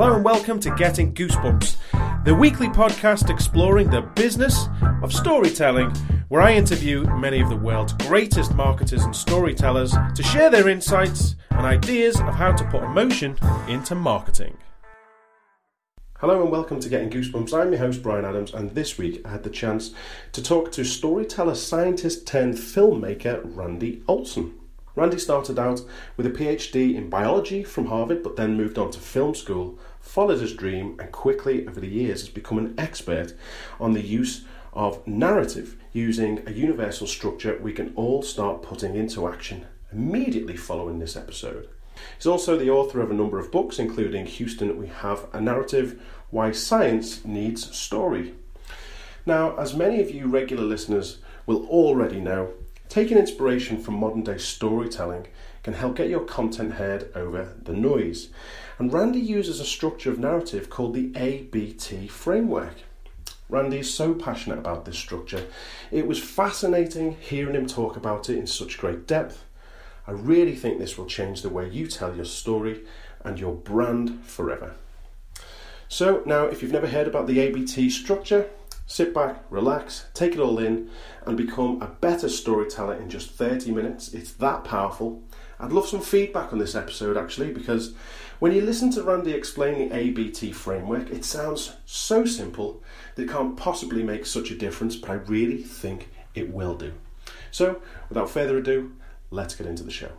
Hello and welcome to Getting Goosebumps, the weekly podcast exploring the business of storytelling, where I interview many of the world's greatest marketers and storytellers to share their insights and ideas of how to put emotion into marketing. Hello and welcome to Getting Goosebumps. I'm your host Brian Adams, and this week I had the chance to talk to storyteller, scientist turned filmmaker Randy Olson. Randy started out with a PhD in biology from Harvard, but then moved on to film school, followed his dream, and quickly over the years has become an expert on the use of narrative using a universal structure we can all start putting into action immediately following this episode. He's also the author of a number of books, including Houston, We Have a Narrative Why Science Needs Story. Now, as many of you regular listeners will already know, Taking inspiration from modern day storytelling can help get your content heard over the noise. And Randy uses a structure of narrative called the ABT framework. Randy is so passionate about this structure. It was fascinating hearing him talk about it in such great depth. I really think this will change the way you tell your story and your brand forever. So, now if you've never heard about the ABT structure, Sit back, relax, take it all in, and become a better storyteller in just 30 minutes. It's that powerful. I'd love some feedback on this episode actually, because when you listen to Randy explain the ABT framework, it sounds so simple that it can't possibly make such a difference, but I really think it will do. So, without further ado, let's get into the show.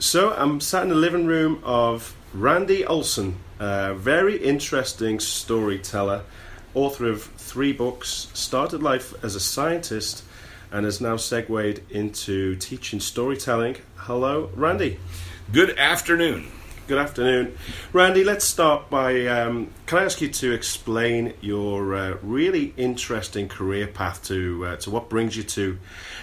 So I'm sat in the living room of Randy Olson, a very interesting storyteller, author of three books, started life as a scientist and has now segued into teaching storytelling. Hello, Randy. Good afternoon. Good afternoon. Randy, let's start by um, can I ask you to explain your uh, really interesting career path to, uh, to what brings you to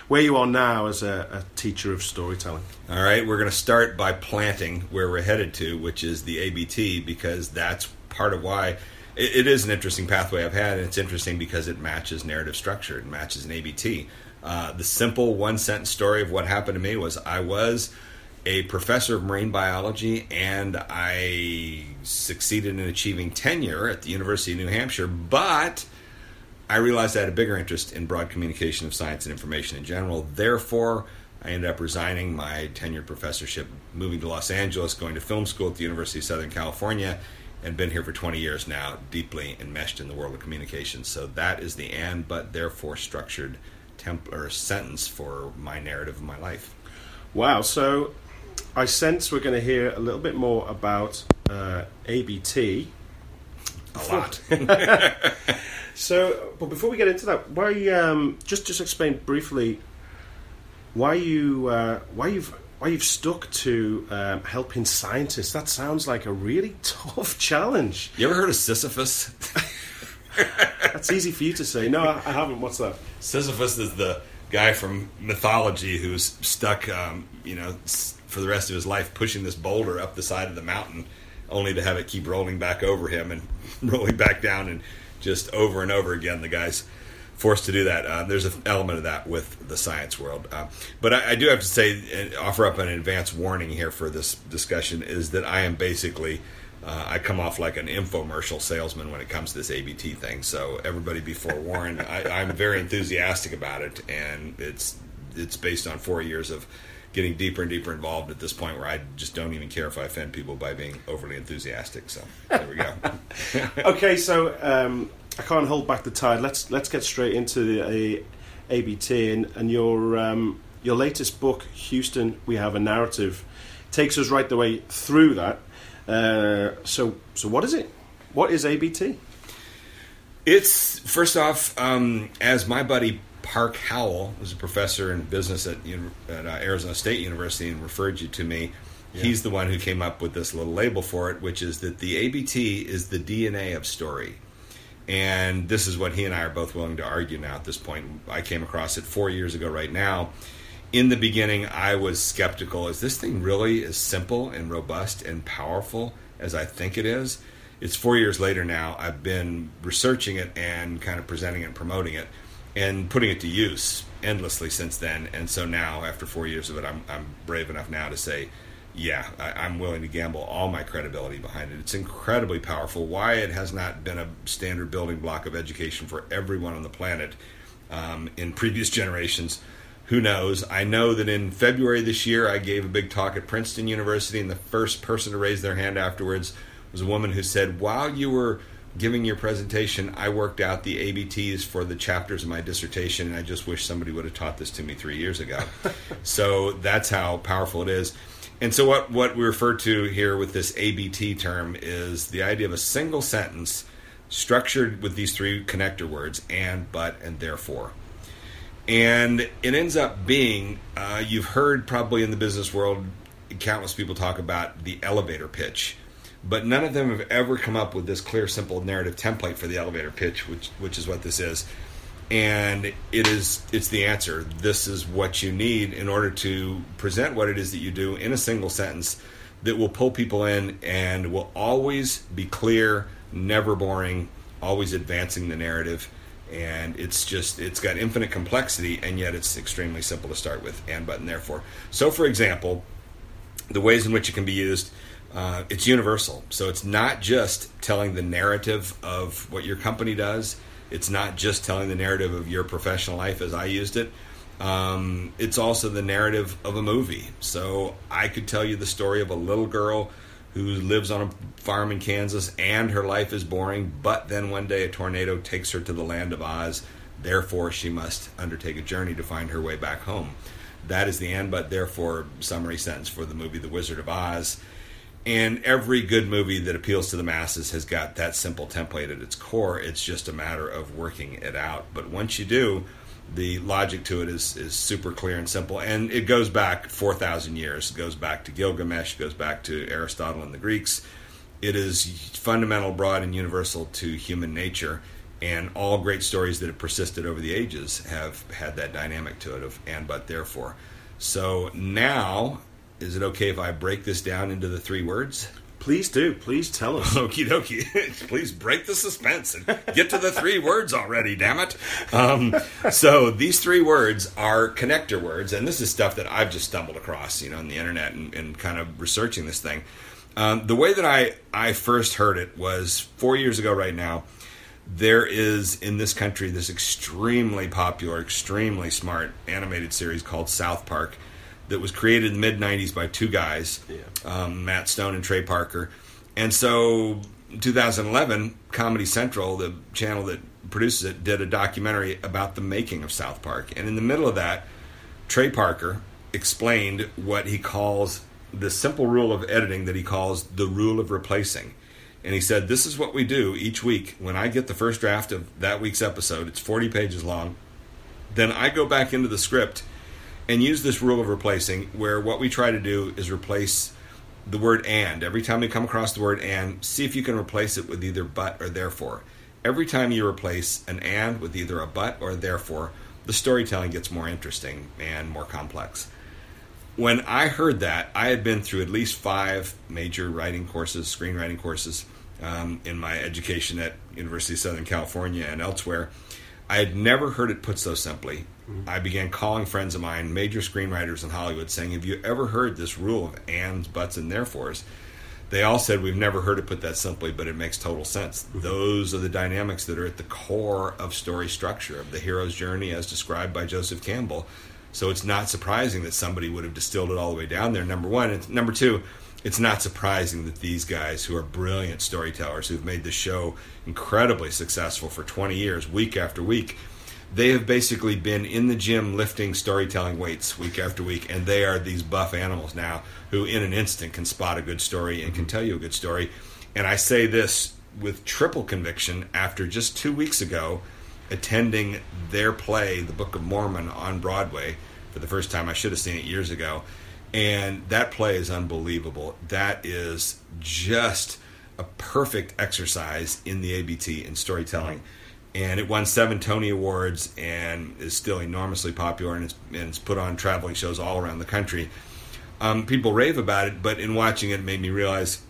where you are now as a, a teacher of storytelling? All right, we're going to start by planting where we're headed to, which is the ABT, because that's part of why it, it is an interesting pathway I've had, and it's interesting because it matches narrative structure, it matches an ABT. Uh, the simple one sentence story of what happened to me was I was a professor of marine biology, and I succeeded in achieving tenure at the University of New Hampshire. But I realized I had a bigger interest in broad communication of science and information in general. Therefore, I ended up resigning my tenured professorship, moving to Los Angeles, going to film school at the University of Southern California, and been here for 20 years now, deeply enmeshed in the world of communication. So that is the and but therefore structured temp- or sentence for my narrative of my life. Wow. So I sense we're going to hear a little bit more about uh, ABT. A lot. so, but before we get into that, why um, just just explain briefly why you uh, why you've why you've stuck to um, helping scientists. That sounds like a really tough challenge. You ever heard of Sisyphus? That's easy for you to say. No, I, I haven't. What's that? Sisyphus is the guy from mythology who's stuck, um, you know, for the rest of his life pushing this boulder up the side of the mountain, only to have it keep rolling back over him and rolling back down, and just over and over again, the guy's forced to do that. Uh, there's an element of that with the science world, uh, but I, I, do have to say, offer up an advance warning here for this discussion is that I am basically. Uh, I come off like an infomercial salesman when it comes to this ABT thing. So everybody be forewarned. I, I'm very enthusiastic about it, and it's it's based on four years of getting deeper and deeper involved at this point where I just don't even care if I offend people by being overly enthusiastic. So there we go. okay, so um, I can't hold back the tide. Let's let's get straight into the ABT and, and your um, your latest book, Houston. We have a narrative, takes us right the way through that. Uh, so so what is it? What is ABT? It's first off, um, as my buddy Park Howell was a professor in business at, at uh, Arizona State University and referred you to me. Yeah. He's the one who came up with this little label for it, which is that the ABT is the DNA of story. And this is what he and I are both willing to argue now at this point. I came across it four years ago, right now. In the beginning, I was skeptical. Is this thing really as simple and robust and powerful as I think it is? It's four years later now. I've been researching it and kind of presenting it and promoting it and putting it to use endlessly since then. And so now, after four years of it, I'm, I'm brave enough now to say, yeah, I, am willing to gamble all my credibility behind it. It's incredibly powerful. Why it has not been a standard building block of education for everyone on the planet um, in previous generations, who knows? I know that in February this year, I gave a big talk at Princeton University, and the first person to raise their hand afterwards was a woman who said, While you were giving your presentation, I worked out the ABTs for the chapters of my dissertation, and I just wish somebody would have taught this to me three years ago. so that's how powerful it is. And so, what, what we refer to here with this ABT term is the idea of a single sentence structured with these three connector words and, but, and therefore. And it ends up being, uh, you've heard probably in the business world, countless people talk about the elevator pitch but none of them have ever come up with this clear, simple narrative template for the elevator pitch, which which is what this is. And it is it's the answer. This is what you need in order to present what it is that you do in a single sentence that will pull people in and will always be clear, never boring, always advancing the narrative. And it's just it's got infinite complexity and yet it's extremely simple to start with and but and therefore. So for example, the ways in which it can be used uh, it's universal. So it's not just telling the narrative of what your company does. It's not just telling the narrative of your professional life as I used it. Um, it's also the narrative of a movie. So I could tell you the story of a little girl who lives on a farm in Kansas and her life is boring, but then one day a tornado takes her to the land of Oz. Therefore, she must undertake a journey to find her way back home. That is the end, but therefore summary sentence for the movie The Wizard of Oz. And every good movie that appeals to the masses has got that simple template at its core. It's just a matter of working it out. But once you do, the logic to it is, is super clear and simple. And it goes back 4,000 years. It goes back to Gilgamesh, goes back to Aristotle and the Greeks. It is fundamental, broad, and universal to human nature. And all great stories that have persisted over the ages have had that dynamic to it of and but therefore. So now is it okay if I break this down into the three words? Please do. Please tell us. Okie dokie. Please break the suspense and get to the three words already, damn it. Um, so these three words are connector words, and this is stuff that I've just stumbled across, you know, on the internet and, and kind of researching this thing. Um, the way that I, I first heard it was four years ago right now. There is in this country this extremely popular, extremely smart animated series called South Park that was created in the mid 90s by two guys, yeah. um, Matt Stone and Trey Parker. And so, 2011, Comedy Central, the channel that produces it, did a documentary about the making of South Park. And in the middle of that, Trey Parker explained what he calls the simple rule of editing that he calls the rule of replacing. And he said, This is what we do each week. When I get the first draft of that week's episode, it's 40 pages long. Then I go back into the script and use this rule of replacing where what we try to do is replace the word and. Every time we come across the word and, see if you can replace it with either but or therefore. Every time you replace an and with either a but or a therefore, the storytelling gets more interesting and more complex. When I heard that, I had been through at least five major writing courses, screenwriting courses, um, in my education at University of Southern California and elsewhere. I had never heard it put so simply. Mm-hmm. I began calling friends of mine, major screenwriters in Hollywood, saying, Have you ever heard this rule of ands, buts, and therefores? They all said, We've never heard it put that simply, but it makes total sense. Mm-hmm. Those are the dynamics that are at the core of story structure, of the hero's journey as described by Joseph Campbell. So it's not surprising that somebody would have distilled it all the way down there, number one. And number two, it's not surprising that these guys, who are brilliant storytellers, who've made the show incredibly successful for 20 years, week after week, they have basically been in the gym lifting storytelling weights week after week, and they are these buff animals now who, in an instant, can spot a good story and can mm-hmm. tell you a good story. And I say this with triple conviction after just two weeks ago attending their play, The Book of Mormon, on Broadway for the first time. I should have seen it years ago. And that play is unbelievable. That is just a perfect exercise in the ABT in storytelling and it won seven Tony Awards and is still enormously popular and it's, and it's put on traveling shows all around the country. Um, people rave about it, but in watching it, it made me realize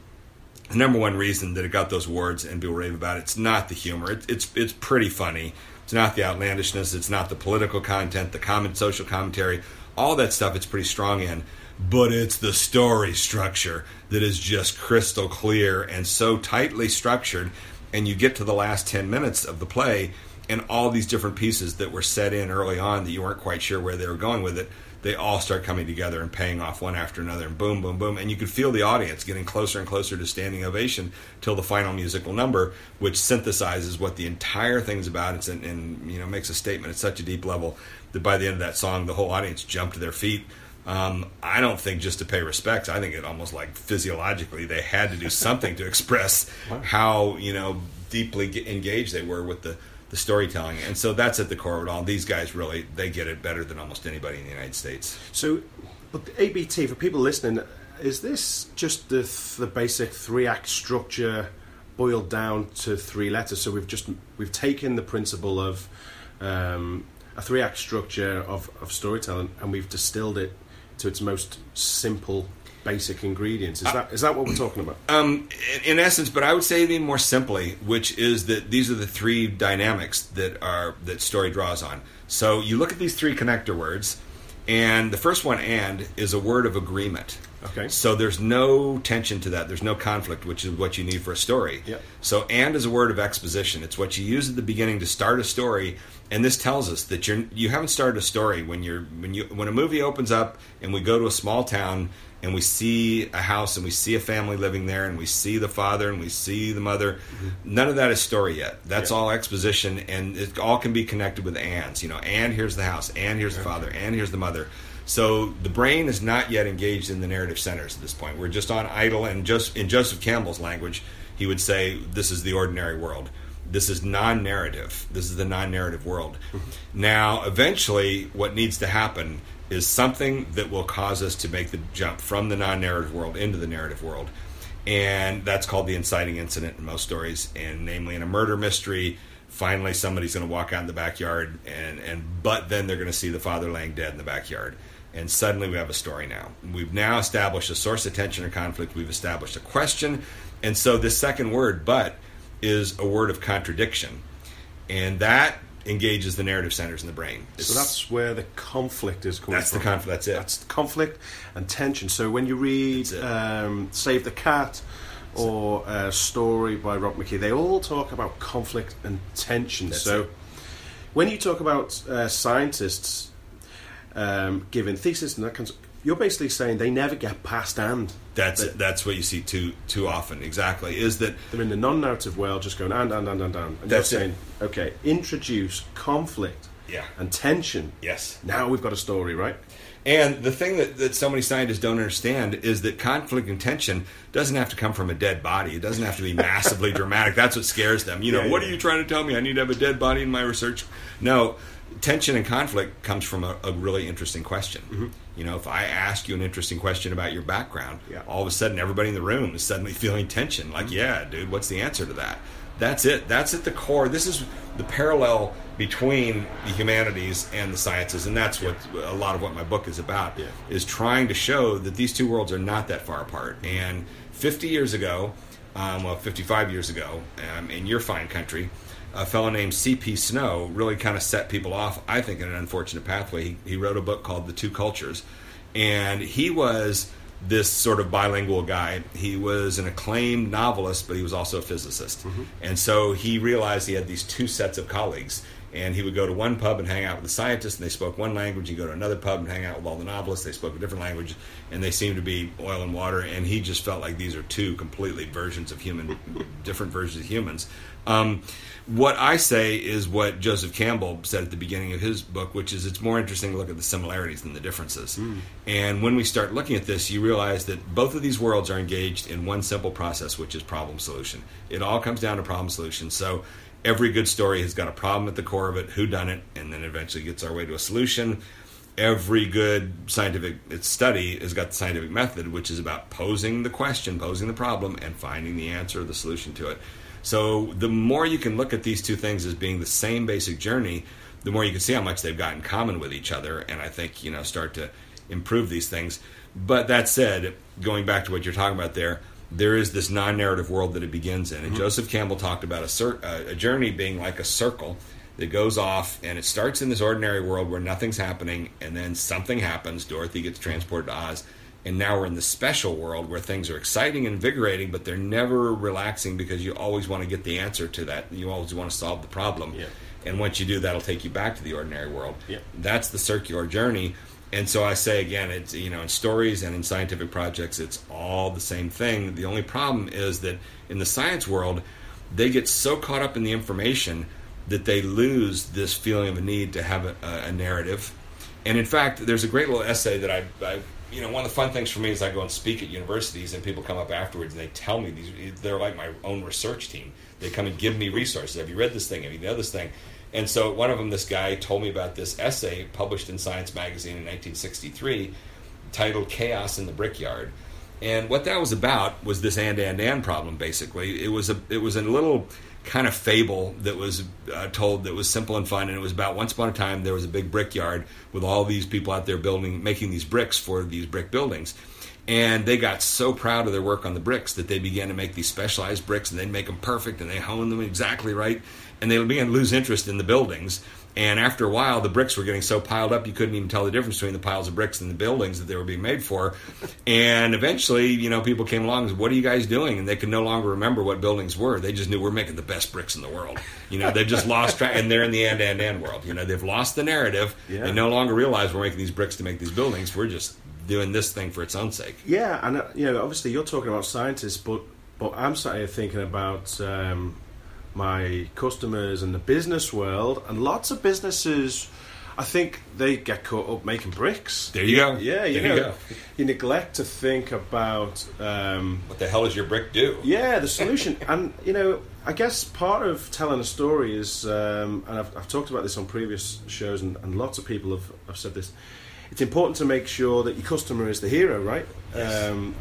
the number one reason that it got those awards and people rave about it, it's not the humor. It, it's it's pretty funny, It's not the outlandishness. It's not the political content, the common social commentary. All that stuff it's pretty strong in. But it's the story structure that is just crystal clear and so tightly structured. And you get to the last 10 minutes of the play, and all these different pieces that were set in early on that you weren't quite sure where they were going with it they all start coming together and paying off one after another, and boom, boom, boom. And you could feel the audience getting closer and closer to standing ovation till the final musical number, which synthesizes what the entire thing's about. It's and, and you know makes a statement at such a deep level that by the end of that song, the whole audience jumped to their feet. Um, I don't think just to pay respect. I think it almost like physiologically they had to do something to express how you know deeply engaged they were with the the storytelling, and so that's at the core of it all. These guys really they get it better than almost anybody in the United States. So, but ABT for people listening, is this just the the basic three act structure boiled down to three letters? So we've just we've taken the principle of um, a three act structure of, of storytelling and we've distilled it to its most simple basic ingredients. Is that is that what we're talking about? Um, in, in, essence, but I would say even more simply, which is that these are the three dynamics that are that story draws on. So you look at these three connector words, and the first one, "and," is a word of agreement. Okay. So there's no tension to that. There's no conflict, which is what you need for a story. Yep. So and is a word of exposition. It's what you use at the beginning to start a story, and this tells us that you're you haven't started a story when you're when you when a movie opens up and we go to a small town and we see a house and we see a family living there and we see the father and we see the mother. Mm-hmm. None of that is story yet. That's yeah. all exposition and it all can be connected with ands. You know, and here's the house, and here's the father, and here's the mother. So the brain is not yet engaged in the narrative centers at this point. We're just on idle, and just in Joseph Campbell's language, he would say, "This is the ordinary world. This is non-narrative. This is the non-narrative world." Now, eventually, what needs to happen is something that will cause us to make the jump from the non-narrative world into the narrative world. And that's called the inciting incident in most stories and namely in a murder mystery finally somebody's going to walk out in the backyard and and but then they're going to see the father laying dead in the backyard. And suddenly we have a story now. We've now established a source of tension or conflict. We've established a question. And so this second word but is a word of contradiction and that engages the narrative centers in the brain. It's, so that's where the conflict is coming that's from. the conflict. That's it. That's conflict and tension. So when you read um, Save the Cat or a story by Rob McKee, they all talk about conflict and tension. That's so it. when you talk about uh, scientists um, giving thesis and that kind of you're basically saying they never get past and. That's they, that's what you see too too often. Exactly, is that they're in the non-narrative world, just going and and and and and. and that's you're saying, it. okay, introduce conflict, yeah, and tension. Yes. Now we've got a story, right? And the thing that, that so many scientists don't understand is that conflict and tension doesn't have to come from a dead body. It doesn't have to be massively dramatic. That's what scares them. You know, yeah, what yeah. are you trying to tell me? I need to have a dead body in my research? No, tension and conflict comes from a, a really interesting question. Mm-hmm. You know, if I ask you an interesting question about your background, yeah. all of a sudden everybody in the room is suddenly feeling tension. Like, mm-hmm. yeah, dude, what's the answer to that? That's it. That's at the core. This is the parallel between the humanities and the sciences, and that's what a lot of what my book is about. Yeah. Is trying to show that these two worlds are not that far apart. And 50 years ago, um, well, 55 years ago, um, in your fine country, a fellow named C.P. Snow really kind of set people off, I think, in an unfortunate pathway. He, he wrote a book called The Two Cultures, and he was this sort of bilingual guy. He was an acclaimed novelist, but he was also a physicist. Mm-hmm. And so he realized he had these two sets of colleagues. And he would go to one pub and hang out with the scientists, and they spoke one language. He'd go to another pub and hang out with all the novelists. They spoke a different language, and they seemed to be oil and water. And he just felt like these are two completely versions of human, different versions of humans. Um, what I say is what Joseph Campbell said at the beginning of his book, which is it's more interesting to look at the similarities than the differences. Mm. And when we start looking at this, you realize that both of these worlds are engaged in one simple process, which is problem solution. It all comes down to problem solution. So every good story has got a problem at the core of it, who done it, and then eventually gets our way to a solution. Every good scientific study has got the scientific method, which is about posing the question, posing the problem, and finding the answer or the solution to it. So the more you can look at these two things as being the same basic journey, the more you can see how much they've got in common with each other, and I think you know start to improve these things. But that said, going back to what you're talking about there, there is this non-narrative world that it begins in, and mm-hmm. Joseph Campbell talked about a, cir- a journey being like a circle that goes off and it starts in this ordinary world where nothing's happening and then something happens dorothy gets transported to oz and now we're in the special world where things are exciting and invigorating but they're never relaxing because you always want to get the answer to that. You always want to solve the problem. Yeah. and once you do that'll take you back to the ordinary world. Yeah. that's the circular journey. And so i say again it's you know in stories and in scientific projects it's all the same thing. The only problem is that in the science world they get so caught up in the information that they lose this feeling of a need to have a, a narrative. And in fact there's a great little essay that I, I you know one of the fun things for me is i go and speak at universities and people come up afterwards and they tell me these they're like my own research team they come and give me resources have you read this thing have you know this thing and so one of them, this guy told me about this essay published in Science Magazine in 1963 titled Chaos in the Brickyard. And what that was about was this and and and problem basically. It was a it was a little kind of fable that was uh, told that was simple and fun and it was about once upon a time there was a big brickyard with all these people out there building making these bricks for these brick buildings. And they got so proud of their work on the bricks that they began to make these specialized bricks and they'd make them perfect and they hone them exactly right. And they began to lose interest in the buildings. And after a while, the bricks were getting so piled up you couldn't even tell the difference between the piles of bricks and the buildings that they were being made for. And eventually, you know, people came along and said, What are you guys doing? And they could no longer remember what buildings were. They just knew we're making the best bricks in the world. You know, they've just lost track, and they're in the and and and world. You know, they've lost the narrative. Yeah. They no longer realize we're making these bricks to make these buildings. We're just doing this thing for its own sake. Yeah, and uh, you know, obviously you're talking about scientists, but but I'm sat here thinking about um, my customers and the business world, and lots of businesses. I think they get caught up making bricks. There you go. Yeah, you There know, you go. you neglect to think about um, What the hell does your brick do? yeah, the solution. and, you know, I guess part of telling a story is, um, and I've, I've talked about this on previous shows, and, and lots of people have, have said this. It's important to make sure that your customer is the hero, right? Yes. Um,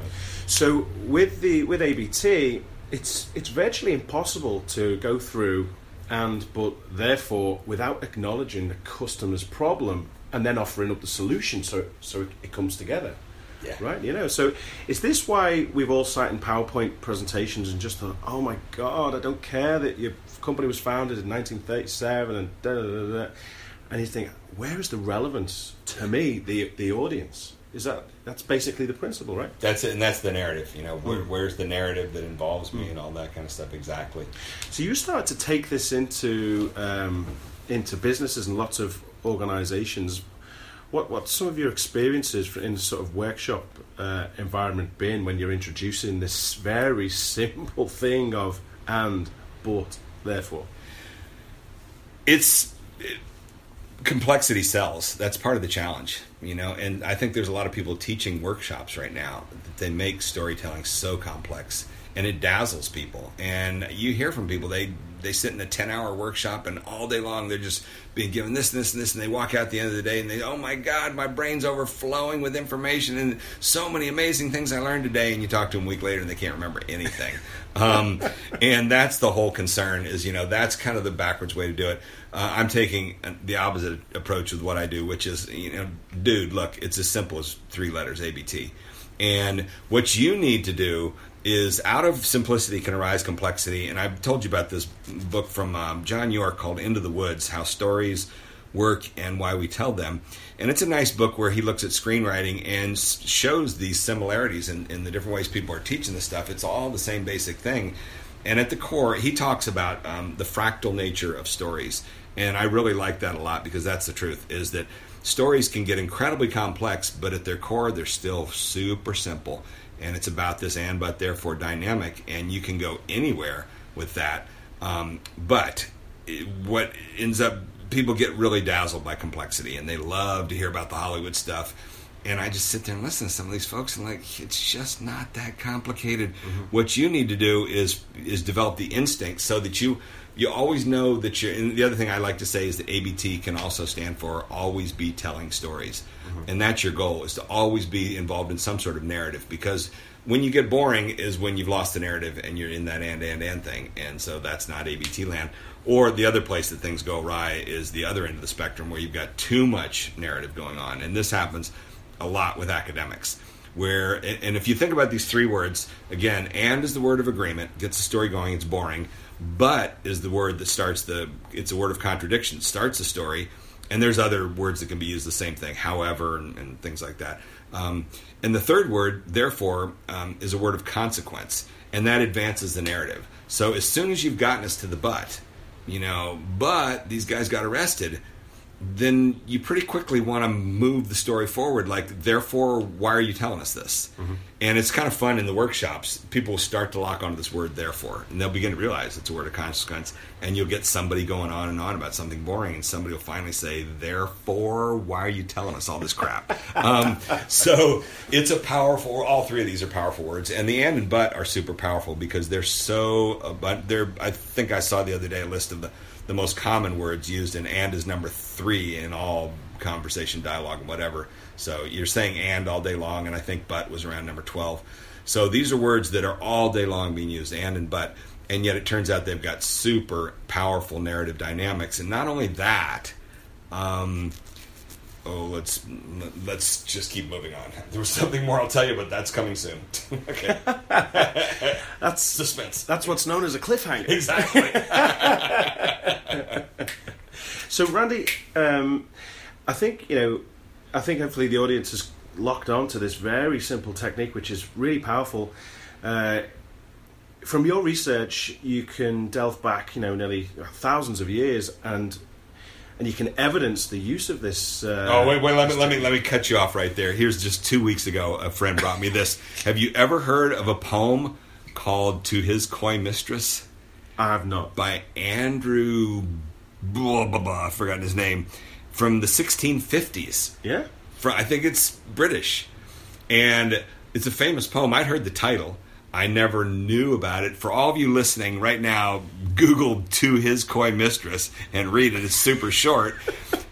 so with the with ABT, it's it's virtually impossible to go through and but therefore without acknowledging the customer's problem and then offering up the solution, so so it, comes together. Yeah. Right, you know. So, is this why we've all sat in PowerPoint presentations and just thought, "Oh my God, I don't care that your company was founded in 1937 and da da da da," and you think, where is the relevance to me, the the audience? Is that that's basically the principle, right? That's it, and that's the narrative. You know, where, Mm. where's the narrative that involves me and all that kind of stuff? Exactly. So you start to take this into um, into businesses and lots of organisations. What what some of your experiences in sort of workshop uh, environment been when you're introducing this very simple thing of and but therefore? it's it, complexity sells. That's part of the challenge, you know. And I think there's a lot of people teaching workshops right now that they make storytelling so complex, and it dazzles people. And you hear from people they they sit in a 10 hour workshop and all day long they're just being given this and this and this and they walk out at the end of the day and they oh my god my brain's overflowing with information and so many amazing things i learned today and you talk to them a week later and they can't remember anything um, and that's the whole concern is you know that's kind of the backwards way to do it uh, i'm taking the opposite approach with what i do which is you know dude look it's as simple as three letters abt and what you need to do is out of simplicity can arise complexity. And I've told you about this book from um, John Yorke called Into the Woods How Stories Work and Why We Tell Them. And it's a nice book where he looks at screenwriting and shows these similarities in, in the different ways people are teaching this stuff. It's all the same basic thing. And at the core, he talks about um, the fractal nature of stories. And I really like that a lot because that's the truth is that stories can get incredibly complex, but at their core, they're still super simple. And it's about this and but therefore dynamic, and you can go anywhere with that. Um, but what ends up, people get really dazzled by complexity, and they love to hear about the Hollywood stuff. And I just sit there and listen to some of these folks, and like, it's just not that complicated. What you need to do is is develop the instinct so that you you always know that you're. And the other thing I like to say is that ABT can also stand for always be telling stories, mm-hmm. and that's your goal is to always be involved in some sort of narrative because when you get boring is when you've lost the narrative and you're in that and and and thing, and so that's not ABT land. Or the other place that things go awry is the other end of the spectrum where you've got too much narrative going on, and this happens a lot with academics Where and if you think about these three words again, and is the word of agreement, gets the story going. It's boring. But is the word that starts the. It's a word of contradiction. Starts the story, and there's other words that can be used the same thing. However, and, and things like that. Um, and the third word, therefore, um, is a word of consequence, and that advances the narrative. So as soon as you've gotten us to the but, you know, but these guys got arrested, then you pretty quickly want to move the story forward. Like, therefore, why are you telling us this? Mm-hmm. And it's kind of fun in the workshops. People start to lock onto this word, therefore, and they'll begin to realize it's a word of consequence. And you'll get somebody going on and on about something boring, and somebody will finally say, therefore, why are you telling us all this crap? um, so it's a powerful. All three of these are powerful words, and the and and but are super powerful because they're so. But they're. I think I saw the other day a list of the the most common words used, and and is number three in all conversation, dialogue, and whatever. So you're saying and all day long, and I think but was around number 12. So these are words that are all day long being used, and and but, and yet it turns out they've got super powerful narrative dynamics. And not only that, um, oh, let's let's just keep moving on. There was something more I'll tell you, but that's coming soon. okay, that's suspense. That's what's known as a cliffhanger. Exactly. so, Randy, um, I think you know, I think hopefully the audience has locked on to this very simple technique, which is really powerful. Uh, from your research, you can delve back, you know, nearly thousands of years and and you can evidence the use of this. Uh, oh wait, wait, let me let me let me cut you off right there. Here's just two weeks ago, a friend brought me this. Have you ever heard of a poem called "To His Coy Mistress"? I have not. By Andrew, blah blah blah. I've forgotten his name. From the 1650s. Yeah. From, I think it's British, and it's a famous poem. I'd heard the title. I never knew about it. For all of you listening right now, Google to his coy mistress and read it. It's super short.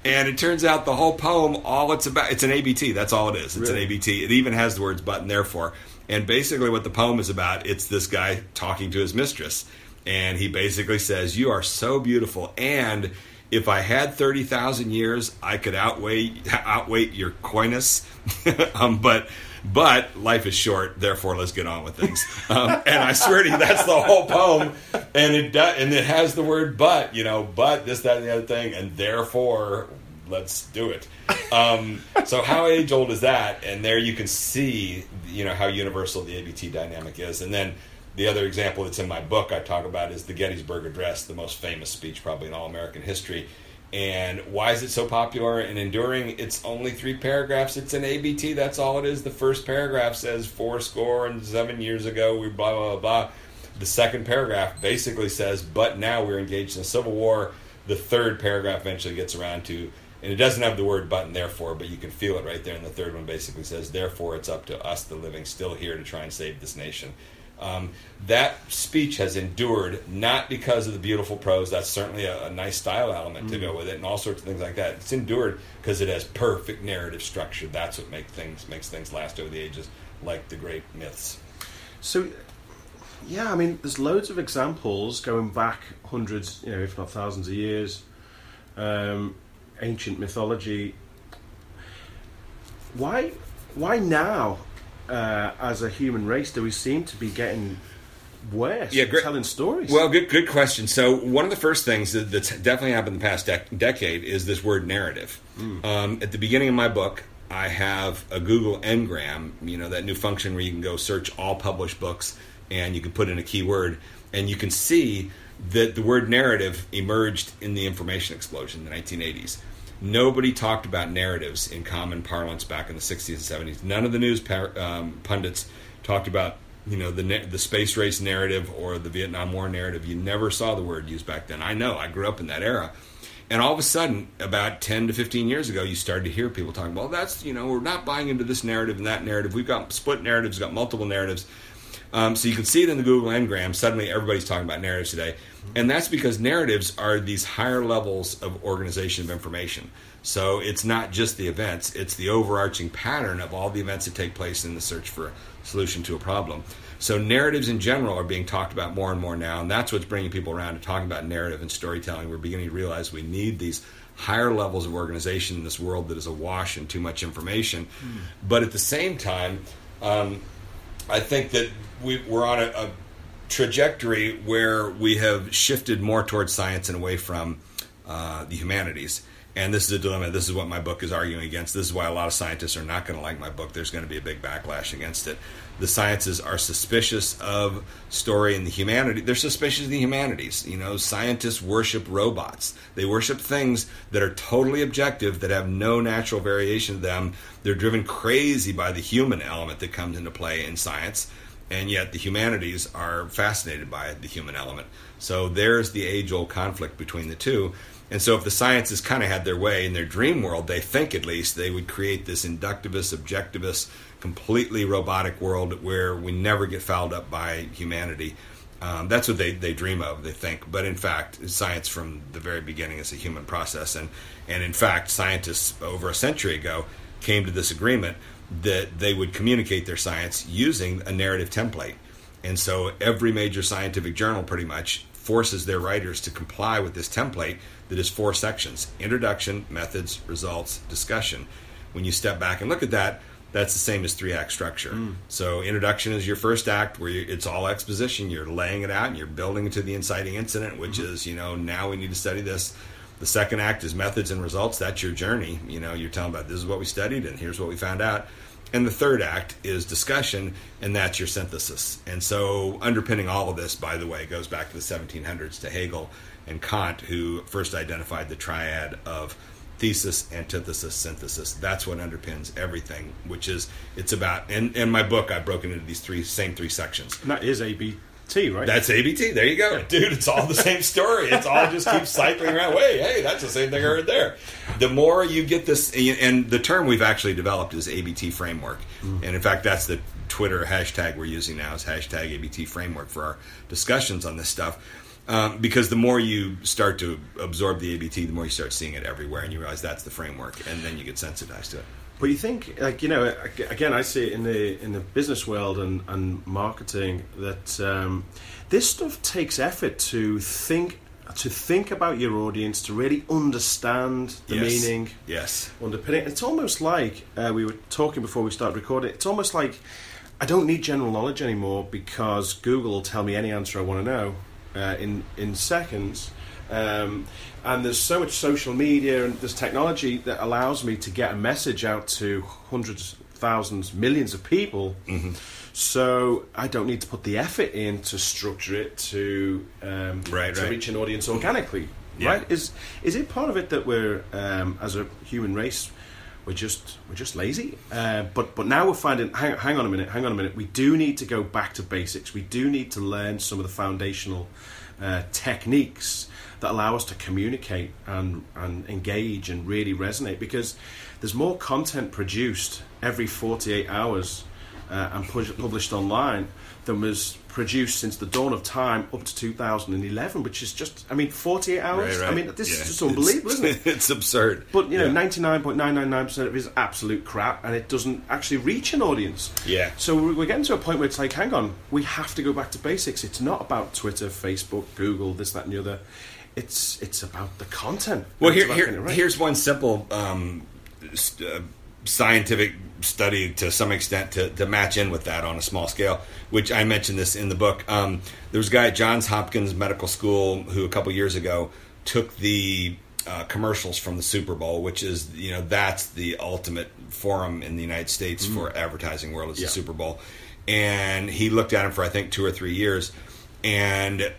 and it turns out the whole poem, all it's about, it's an ABT. That's all it is. It's really? an ABT. It even has the words button and therefore. And basically, what the poem is about, it's this guy talking to his mistress. And he basically says, You are so beautiful. And if I had 30,000 years, I could outweigh, outweigh your coyness. um, but but life is short, therefore let's get on with things. Um, and I swear to you, that's the whole poem, and it does, and it has the word "but," you know, but this, that, and the other thing, and therefore let's do it. Um, so how age old is that? And there you can see, you know, how universal the ABT dynamic is, and then. The other example that's in my book I talk about is the Gettysburg Address, the most famous speech probably in all American history. And why is it so popular and enduring? It's only three paragraphs. It's an ABT. That's all it is. The first paragraph says four score and seven years ago we blah blah blah. blah. The second paragraph basically says, but now we're engaged in a civil war. The third paragraph eventually gets around to, and it doesn't have the word but and therefore, but you can feel it right there. And the third one basically says, therefore, it's up to us, the living, still here to try and save this nation. Um, that speech has endured not because of the beautiful prose. That's certainly a, a nice style element mm to go with it, and all sorts of things like that. It's endured because it has perfect narrative structure. That's what makes things makes things last over the ages, like the great myths. So, yeah, I mean, there's loads of examples going back hundreds, you know, if not thousands of years. Um, ancient mythology. Why, why now? Uh, as a human race do we seem to be getting worse yeah, great, telling stories? Well, good good question. So one of the first things that, that's definitely happened in the past dec- decade is this word narrative. Mm. Um, at the beginning of my book, I have a Google Ngram, you know, that new function where you can go search all published books and you can put in a keyword and you can see that the word narrative emerged in the information explosion in the 1980s. Nobody talked about narratives in common parlance back in the 60s and 70s. None of the news par- um, pundits talked about you know the the space race narrative or the Vietnam War narrative. You never saw the word used back then. I know. I grew up in that era. And all of a sudden, about 10 to 15 years ago, you started to hear people talking, well, that's, you know, we're not buying into this narrative and that narrative. We've got split narratives, we've got multiple narratives. Um, so you can see it in the Google Ngram. Suddenly, everybody's talking about narratives today. And that's because narratives are these higher levels of organization of information. So it's not just the events, it's the overarching pattern of all the events that take place in the search for a solution to a problem. So narratives in general are being talked about more and more now, and that's what's bringing people around to talking about narrative and storytelling. We're beginning to realize we need these higher levels of organization in this world that is awash in too much information. Mm. But at the same time, Um, I think that we, we're on a, a trajectory where we have shifted more towards science and away from uh, the humanities. And this is a dilemma. This is what my book is arguing against. This is why a lot of scientists are not going to like my book. There's going to be a big backlash against it. The sciences are suspicious of story and the humanity. They're suspicious of the humanities. You know, scientists worship robots. They worship things that are totally objective, that have no natural variation to them. They're driven crazy by the human element that comes into play in science and yet the humanities are fascinated by the human element. So there's the age old conflict between the two. And so, if the sciences kind of had their way in their dream world, they think at least they would create this inductivist, objectivist, completely robotic world where we never get fouled up by humanity. Um, that's what they, they dream of, they think. But in fact, science from the very beginning is a human process. And, and in fact, scientists over a century ago came to this agreement that they would communicate their science using a narrative template. And so every major scientific journal pretty much forces their writers to comply with this template that is four sections introduction, methods, results, discussion. When you step back and look at that, that's the same as three act structure. Mm. So, introduction is your first act where it's all exposition. You're laying it out and you're building to the inciting incident, which mm-hmm. is, you know, now we need to study this. The second act is methods and results. That's your journey. You know, you're telling about this is what we studied and here's what we found out. And the third act is discussion, and that's your synthesis. And so, underpinning all of this, by the way, goes back to the 1700s to Hegel and Kant, who first identified the triad of thesis, antithesis, synthesis. That's what underpins everything, which is it's about. And in my book, I've broken into these three same three sections. And that is ABT, right? That's ABT. There you go, dude. It's all the same story. It's all just keeps cycling around. Wait, hey, that's the same thing I heard there. The more you get this, and the term we've actually developed is ABT framework, mm. and in fact, that's the Twitter hashtag we're using now is hashtag ABT framework for our discussions on this stuff. Um, because the more you start to absorb the ABT, the more you start seeing it everywhere, and you realize that's the framework, and then you get sensitized to it. But you think, like you know, again, I see it in the in the business world and, and marketing that um, this stuff takes effort to think to think about your audience, to really understand the yes. meaning, yes, underpinning. It's almost like uh, we were talking before we started recording. It's almost like I don't need general knowledge anymore because Google will tell me any answer I want to know uh, in in seconds. Um, and there's so much social media and there's technology that allows me to get a message out to hundreds, thousands, millions of people. Mm-hmm. So I don't need to put the effort in to structure it to um, right, to right. reach an audience organically. Yeah. Right? Is is it part of it that we're um, as a human race we're just we're just lazy. Uh, but but now we're finding. Hang, hang, on a minute. Hang on a minute. We do need to go back to basics. We do need to learn some of the foundational uh, techniques that allow us to communicate and, and engage and really resonate because there's more content produced every 48 hours uh, and published online than was produced since the dawn of time up to 2011, which is just, I mean, 48 hours. Right, right. I mean, this yeah. is just unbelievable, it's, isn't it? It's absurd. But you know, 99.999% of it is absolute crap, and it doesn't actually reach an audience. Yeah. So we're getting to a point where it's like, hang on, we have to go back to basics. It's not about Twitter, Facebook, Google, this, that, and the other it's it's about the content. Well, here, here right. here's one simple um, uh, scientific study to some extent to, to match in with that on a small scale. Which I mentioned this in the book. Um, there was a guy at Johns Hopkins Medical School who a couple years ago took the uh, commercials from the Super Bowl, which is you know that's the ultimate forum in the United States mm-hmm. for advertising world is yeah. the Super Bowl, and he looked at them for I think two or three years, and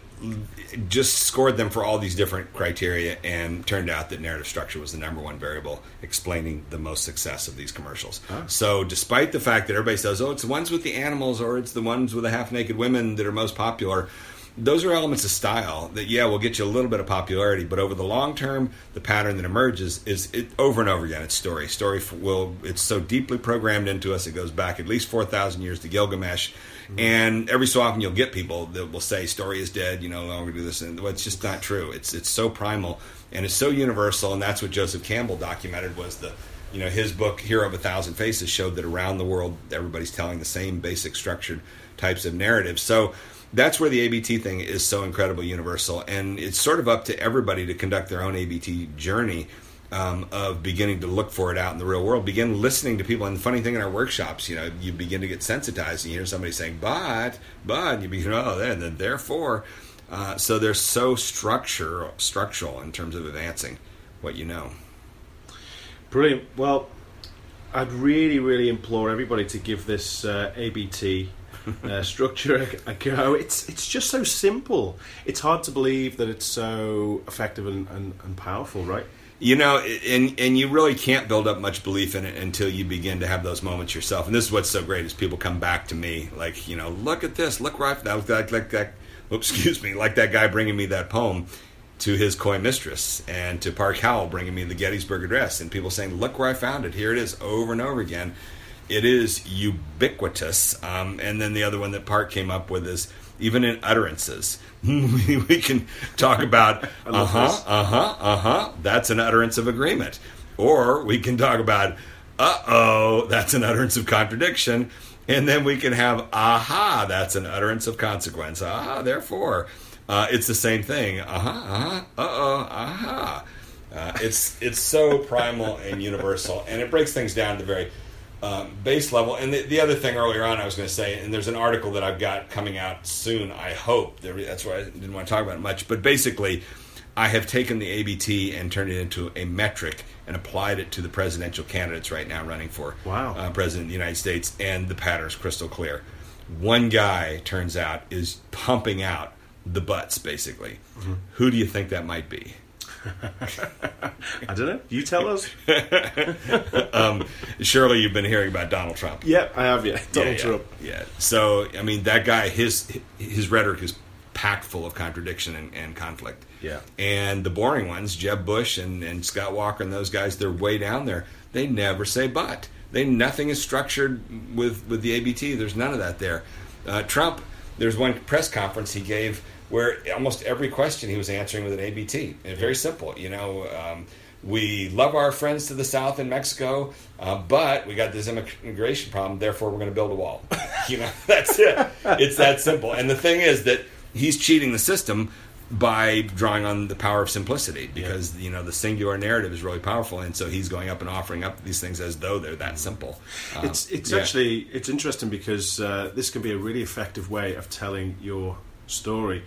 just scored them for all these different criteria and turned out that narrative structure was the number one variable explaining the most success of these commercials. Huh. So, despite the fact that everybody says, oh, it's the ones with the animals or it's the ones with the half naked women that are most popular, those are elements of style that, yeah, will get you a little bit of popularity, but over the long term, the pattern that emerges is it, over and over again. It's story. Story will, it's so deeply programmed into us, it goes back at least 4,000 years to Gilgamesh Mm-hmm. And every so often you'll get people that will say story is dead, you know, no longer do this. And well, it's just not true. It's it's so primal and it's so universal. And that's what Joseph Campbell documented was the, you know, his book Hero of a Thousand Faces showed that around the world everybody's telling the same basic structured types of narratives. So that's where the ABT thing is so incredibly universal, and it's sort of up to everybody to conduct their own ABT journey um, of beginning to look for it out in the real world. Begin listening to people. And the funny thing in our workshops, you know, you begin to get sensitized and you hear somebody saying, but, but, you begin, oh, then, then therefore. Uh, so they're so structure, structural in terms of advancing what you know. Brilliant. Well, I'd really, really implore everybody to give this uh, ABT uh, structure a, go. It's it's just so simple. It's hard to believe that it's so effective and, and, and powerful, right? You know, and and you really can't build up much belief in it until you begin to have those moments yourself. And this is what's so great is people come back to me like, you know, look at this, look right, that like like that. Excuse me, like that guy bringing me that poem to his coy mistress, and to Park Howell bringing me the Gettysburg Address, and people saying, "Look where I found it. Here it is, over and over again." It is ubiquitous. Um, and then the other one that Park came up with is even in utterances. we can talk about uh huh, uh huh, uh huh. That's an utterance of agreement, or we can talk about uh oh, that's an utterance of contradiction. And then we can have aha, that's an utterance of consequence. Aha, therefore. Uh, it's the same thing. Uh huh. Uh. Uh oh. Aha. Uh, it's it's so primal and universal, and it breaks things down to very um, base level. And the, the, other thing earlier on, I was going to say, and there's an article that I've got coming out soon. I hope that's why I didn't want to talk about it much. But basically, I have taken the ABT and turned it into a metric and applied it to the presidential candidates right now running for wow. uh, president of the United States, and the pattern is crystal clear. One guy turns out is pumping out the buts, basically. Mm-hmm. Who do you think that might be? I don't know. You tell us. um, surely you've been hearing about Donald Trump. Yeah, I have. Yeah, Donald yeah, yeah, Trump. Yeah. So I mean, that guy, his his rhetoric is packed full of contradiction and, and conflict. Yeah. And the boring ones, Jeb Bush and, and Scott Walker and those guys, they're way down there. They never say but. They nothing is structured with with the ABT. There's none of that there. Uh, Trump. There's one press conference he gave where almost every question he was answering with an ABT. And very simple, you know. Um, we love our friends to the south in Mexico, uh, but we got this immigration problem. Therefore, we're going to build a wall. you know, that's it. It's that simple. And the thing is that he's cheating the system by drawing on the power of simplicity because yeah. you know the singular narrative is really powerful and so he's going up and offering up these things as though they're that simple um, it's it's yeah. actually it's interesting because uh, this can be a really effective way of telling your story.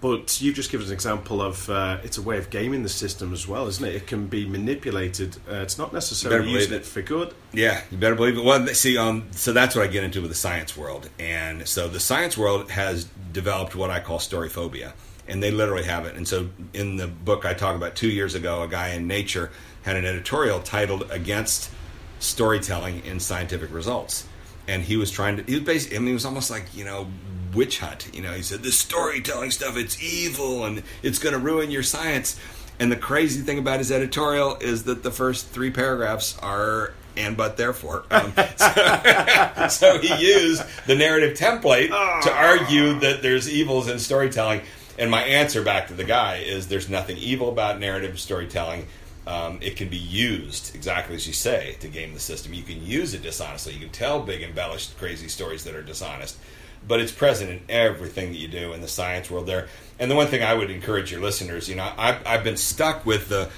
But you've just given an example of uh, it's a way of gaming the system as well, isn't it? It can be manipulated. Uh, it's not necessarily using it. it. for good. Yeah, you better believe it. Well, see, um, so that's what I get into with the science world, and so the science world has developed what I call story phobia, and they literally have it. And so in the book I talk about two years ago, a guy in Nature had an editorial titled "Against Storytelling in Scientific Results." and he was trying to he was basically I mean he was almost like you know witch hunt. You know he said this storytelling stuff it's evil and it's going to ruin your science. And the crazy thing about his editorial is that the first three paragraphs are and but therefore. Um, so, so, he used the narrative template to argue that there's evils in storytelling. And my answer back to the guy is there's nothing evil about narrative storytelling. Um, it can be used exactly as you say to game the system. You can use it dishonestly. You can tell big, embellished, crazy stories that are dishonest, but it's present in everything that you do in the science world. There, and the one thing I would encourage your listeners, you know, I've, I've been stuck with the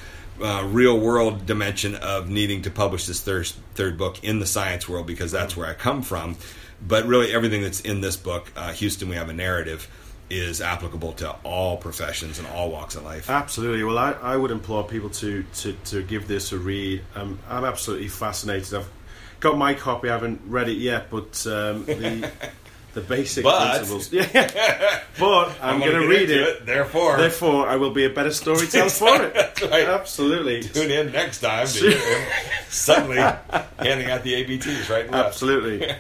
uh, real world dimension of needing to publish this third third book in the science world because that's where I come from. But really, everything that's in this book, uh, Houston, we have a narrative is applicable to all professions and all walks of life. Absolutely. Well, I, I would implore people to, to, to give this a read. Um, I'm absolutely fascinated. I've got my copy. I haven't read it yet, but um, the the basic but, principles. Yeah. but I'm, I'm going to read it. it. Therefore, therefore, I will be a better storyteller for it. right. Absolutely. Tune in next time to hear him suddenly handing out the ABTs right. Absolutely.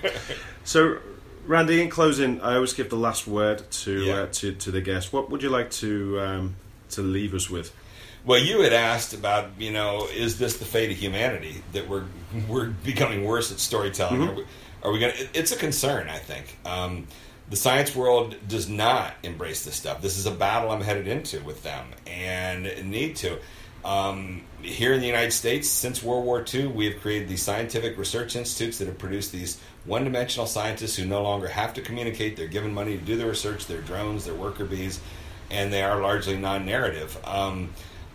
So Randy, in closing, I always give the last word to yeah. uh, to, to the guest. What would you like to um, to leave us with? Well, you had asked about, you know, is this the fate of humanity that we're we're becoming worse at storytelling? Mm-hmm. Are we, going? to... It's a concern, I think. Um, the science world does not embrace this stuff. This is a battle I'm headed into with them, and need to. Um, here in the United States, since World War II, we have created these scientific research institutes that have produced these one dimensional scientists who no longer have to communicate. They're given money to do the research, they're drones, they're worker bees, and they are largely non narrative. Um,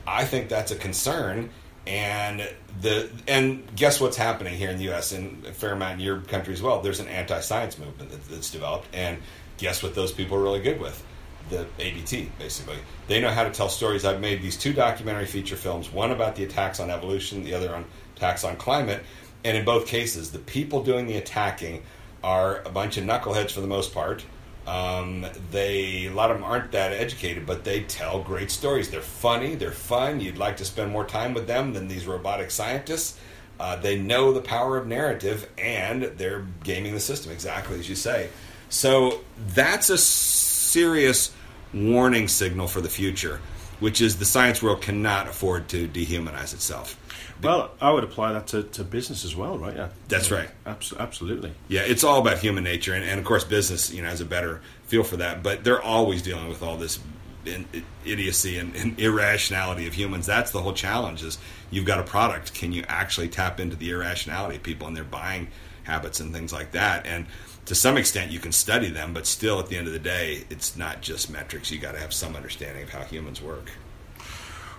I think that's a concern. And the and guess what's happening here in the U.S. and a fair amount in your country as well. There's an anti-science movement that, that's developed, and guess what those people are really good with? The ABT, basically. They know how to tell stories. I've made these two documentary feature films, one about the attacks on evolution, the other on attacks on climate. And in both cases, the people doing the attacking are a bunch of knuckleheads for the most part. Um, they a lot of them aren't that educated, but they tell great stories. They're funny, they're fun. You'd like to spend more time with them than these robotic scientists. Uh, they know the power of narrative, and they're gaming the system exactly as you say. So that's a serious warning signal for the future, which is the science world cannot afford to dehumanize itself. Well, I would apply that to, to business as well, right? Yeah, That's right. Abs- absolutely. Yeah, it's all about human nature, and, and of course, business you know has a better feel for that. But they're always dealing with all this in, idiocy and, and, irrationality of humans. That's the whole challenge: is you've got a product. Can you actually tap into the irrationality of people and their buying habits and things like that? And to some extent, you can study them, but still, at the end of the day, it's not just metrics. You got to have some understanding of how humans work.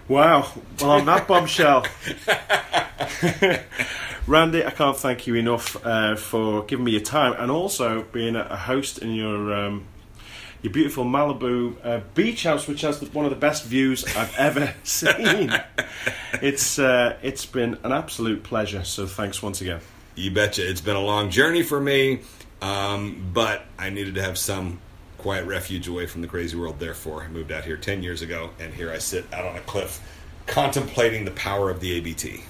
Wow. Well, on that bombshell, Randy, I can't thank you enough uh, for giving me your time and also being a host in your um, your beautiful Malibu uh, beach house, which has one of the best views I've ever seen. It's uh, it's been an absolute pleasure. So thanks once again. You betcha. It's been a long journey for me, um, but I needed to have some quiet refuge away from the crazy world. Therefore, I moved out here 10 years ago, and here I sit out on a cliff contemplating the power of the ABT.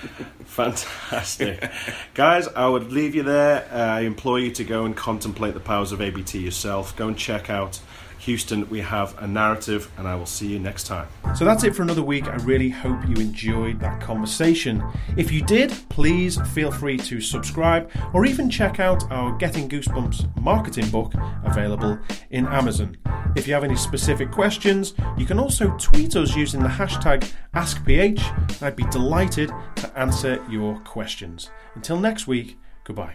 Fantastic. Guys, I would leave you there. Uh, I implore you to go and contemplate the powers of ABT yourself. Go and check out Houston, we have a narrative, and I will see you next time. So that's it for another week. I really hope you enjoyed that conversation. If you did, please feel free to subscribe or even check out our Getting Goosebumps marketing book available in Amazon. If you have any specific questions, you can also tweet us using the hashtag AskPH. And I'd be delighted to answer your questions. Until next week, goodbye.